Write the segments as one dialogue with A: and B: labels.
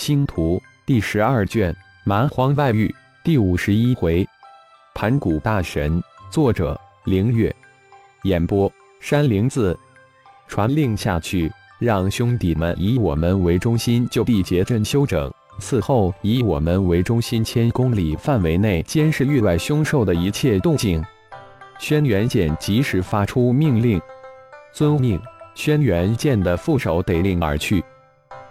A: 星图第十二卷蛮荒外域第五十一回，盘古大神。作者：凌月。演播：山灵子。传令下去，让兄弟们以我们为中心就地结阵休整。此后，以我们为中心千公里范围内监视域外凶兽的一切动静。轩辕剑及时发出命令。遵命。轩辕剑的副手得令而去。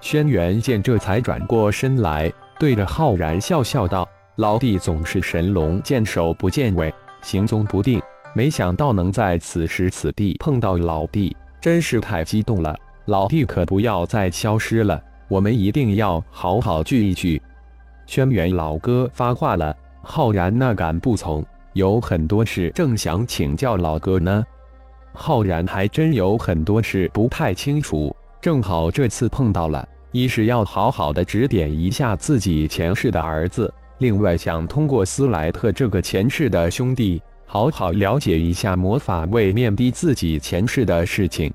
A: 轩辕剑这才转过身来，对着浩然笑笑道：“老弟总是神龙见首不见尾，行踪不定，没想到能在此时此地碰到老弟，真是太激动了。老弟可不要再消失了，我们一定要好好聚一聚。”轩辕老哥发话了，浩然那敢不从？有很多事正想请教老哥呢。浩然还真有很多事不太清楚。正好这次碰到了，一是要好好的指点一下自己前世的儿子，另外想通过斯莱特这个前世的兄弟，好好了解一下魔法位面壁自己前世的事情。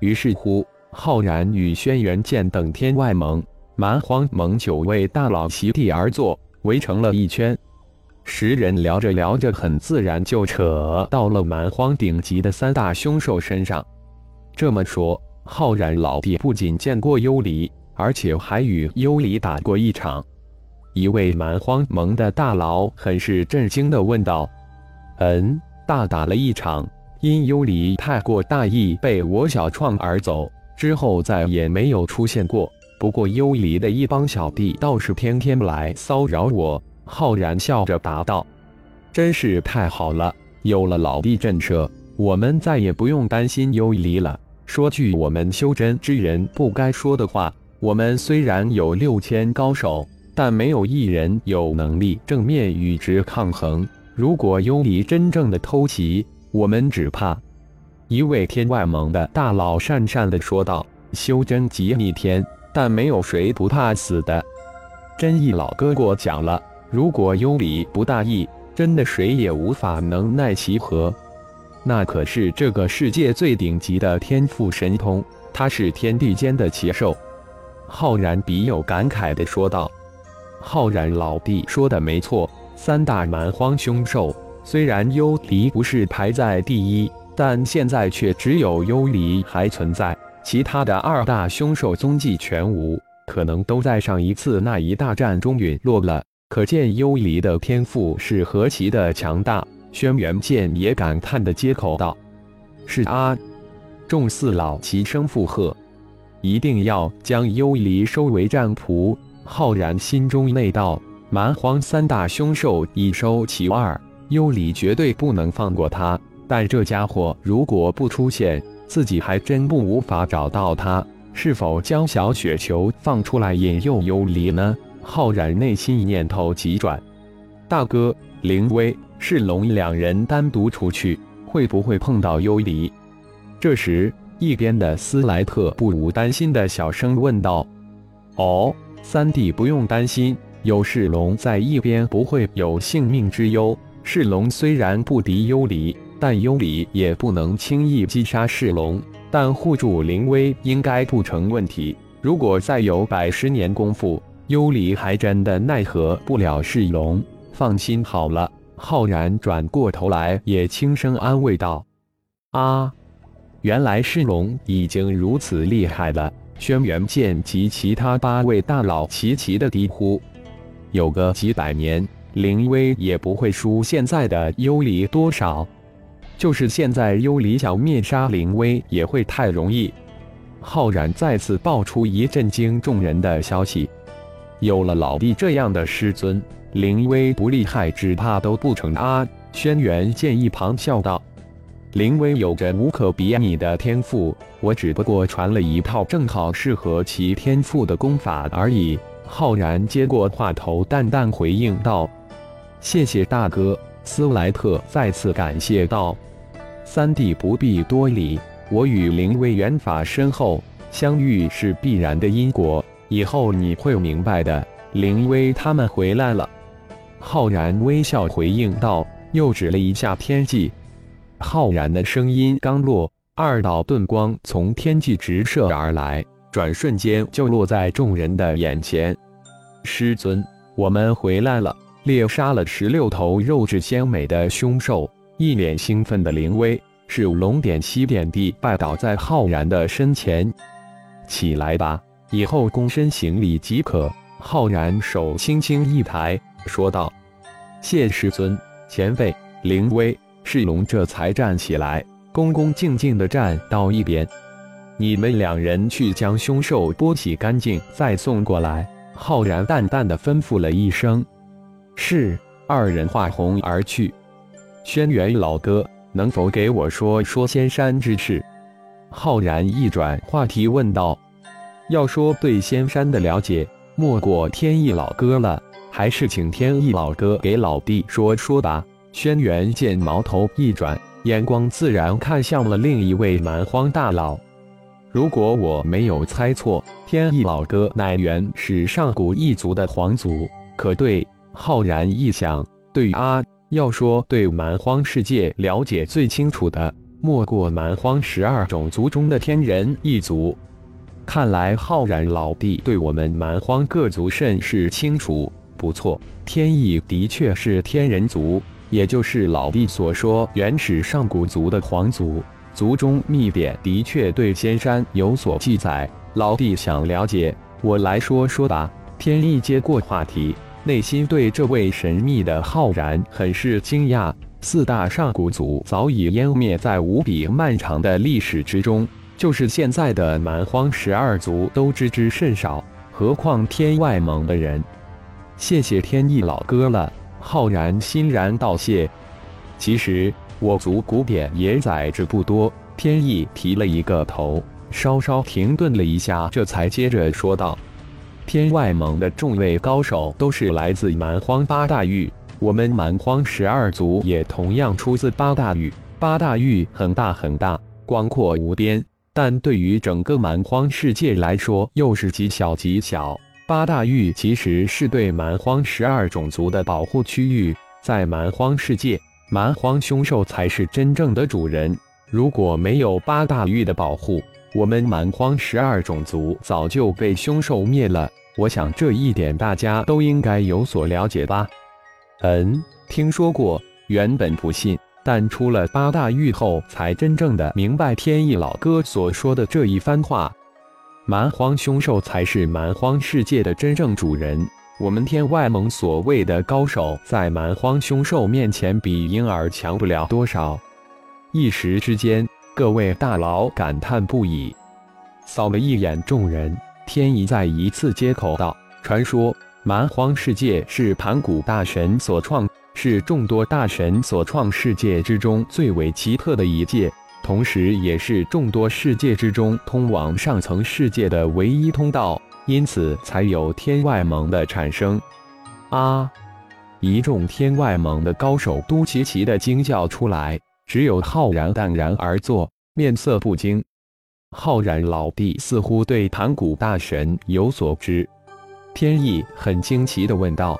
A: 于是乎，浩然与轩辕剑等天外盟、蛮荒盟九位大佬席地而坐，围成了一圈。十人聊着聊着，很自然就扯到了蛮荒顶级的三大凶兽身上。这么说。浩然老弟不仅见过幽离，而且还与幽离打过一场。一位蛮荒盟的大佬很是震惊地问道：“嗯，大打了一场，因幽离太过大意，被我小创而走，之后再也没有出现过。不过幽离的一帮小弟倒是天天来骚扰我。”浩然笑着答道：“真是太好了，有了老弟震慑，我们再也不用担心幽离了。”说句我们修真之人不该说的话，我们虽然有六千高手，但没有一人有能力正面与之抗衡。如果幽离真正的偷袭，我们只怕……一位天外盟的大佬讪讪地说道：“修真即逆天，但没有谁不怕死的。”真意老哥过奖了。如果幽离不大意，真的谁也无法能奈其何。那可是这个世界最顶级的天赋神通，他是天地间的奇兽。浩然笔有感慨地说道：“浩然老弟说的没错，三大蛮荒凶兽虽然幽离不是排在第一，但现在却只有幽离还存在，其他的二大凶兽踪迹全无，可能都在上一次那一大战中陨落了。可见幽离的天赋是何其的强大。”轩辕剑也感叹的接口道：“是啊！”众四老齐声附和：“一定要将幽离收为战仆。”浩然心中内道：“蛮荒三大凶兽一收其二，幽离绝对不能放过他。但这家伙如果不出现，自己还真不无法找到他。是否将小雪球放出来引诱幽离呢？”浩然内心念头急转：“大哥，灵威。”是龙两人单独出去，会不会碰到幽离？这时，一边的斯莱特不无担心的小声问道：“哦，三弟不用担心，有世龙在一边，不会有性命之忧。世龙虽然不敌幽离，但幽离也不能轻易击杀世龙，但护住灵威应该不成问题。如果再有百十年功夫，幽离还真的奈何不了世龙。放心好了。”浩然转过头来，也轻声安慰道：“啊，原来是龙已经如此厉害了。”轩辕剑及其他八位大佬齐齐的低呼：“有个几百年，灵威也不会输现在的幽离多少。就是现在幽离想灭杀灵威，也会太容易。”浩然再次爆出一震惊众人的消息：“有了老弟这样的师尊。”灵威不厉害，只怕都不成啊！轩辕剑一旁笑道：“灵威有着无可比拟的天赋，我只不过传了一套正好适合其天赋的功法而已。”浩然接过话头，淡淡回应道：“谢谢大哥。”斯莱特再次感谢道：“三弟不必多礼，我与灵威缘法深厚，相遇是必然的因果，以后你会明白的。”灵威他们回来了。浩然微笑回应道，又指了一下天际。浩然的声音刚落，二道遁光从天际直射而来，转瞬间就落在众人的眼前。师尊，我们回来了！猎杀了十六头肉质鲜美的凶兽，一脸兴奋的灵威是龙点西点地拜倒在浩然的身前。起来吧，以后躬身行礼即可。浩然手轻轻一抬，说道：“谢师尊。”前辈灵威世龙这才站起来，恭恭敬敬地站到一边。你们两人去将凶兽剥洗干净，再送过来。浩然淡淡的吩咐了一声：“是。”二人化红而去。轩辕老哥，能否给我说说仙山之事？浩然一转话题问道：“要说对仙山的了解，莫过天意老哥了，还是请天意老哥给老弟说说吧。”轩辕见矛头一转，眼光自然看向了另一位蛮荒大佬。如果我没有猜错，天意老哥乃原始上古一族的皇族，可对？浩然一想，对啊，要说对蛮荒世界了解最清楚的，莫过蛮荒十二种族中的天人一族。看来浩然老弟对我们蛮荒各族甚是清楚。不错，天意的确是天人族，也就是老弟所说原始上古族的皇族。族中秘典的确对仙山有所记载，老弟想了解，我来说说吧。天意接过话题，内心对这位神秘的浩然很是惊讶。四大上古族早已湮灭在无比漫长的历史之中，就是现在的蛮荒十二族都知之甚少，何况天外盟的人？谢谢天意老哥了，浩然欣然道谢。其实。我族古典也载着不多，天意提了一个头，稍稍停顿了一下，这才接着说道：“天外盟的众位高手都是来自蛮荒八大域，我们蛮荒十二族也同样出自八大域。八大域很大很大，广阔无边，但对于整个蛮荒世界来说又是极小极小。八大域其实是对蛮荒十二种族的保护区域，在蛮荒世界。”蛮荒凶兽才是真正的主人。如果没有八大域的保护，我们蛮荒十二种族早就被凶兽灭了。我想这一点大家都应该有所了解吧？嗯，听说过。原本不信，但出了八大域后，才真正的明白天意老哥所说的这一番话。蛮荒凶兽才是蛮荒世界的真正主人。我们天外盟所谓的高手，在蛮荒凶兽面前比婴儿强不了多少。一时之间，各位大佬感叹不已。扫了一眼众人，天一再一次接口道：“传说蛮荒世界是盘古大神所创，是众多大神所创世界之中最为奇特的一界，同时也是众多世界之中通往上层世界的唯一通道。”因此才有天外盟的产生。啊！一众天外盟的高手都齐齐的惊叫出来，只有浩然淡然而坐，面色不惊。浩然老弟似乎对盘古大神有所知。天意很惊奇的问道：“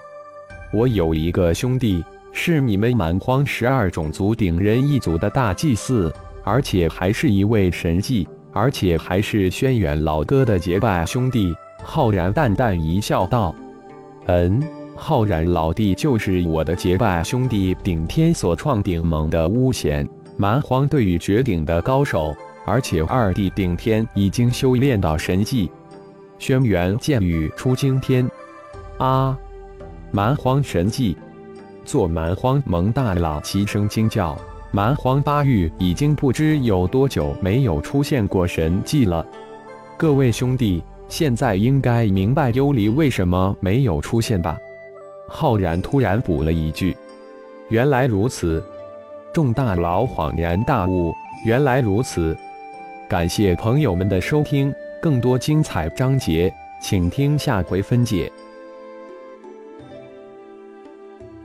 A: 我有一个兄弟，是你们蛮荒十二种族顶人一族的大祭司，而且还是一位神迹，而且还是轩辕老哥的结拜兄弟。”浩然淡淡一笑，道：“嗯，浩然老弟就是我的结拜兄弟，顶天所创顶盟的巫贤，蛮荒对于绝顶的高手，而且二弟顶天已经修炼到神迹，轩辕剑雨出惊天。啊，蛮荒神迹！做蛮荒蒙大佬齐声惊叫。蛮荒八域已经不知有多久没有出现过神迹了，各位兄弟。”现在应该明白幽离为什么没有出现吧？浩然突然补了一句：“原来如此。”众大佬恍然大悟：“原来如此。”感谢朋友们的收听，更多精彩章节，请听下回分解。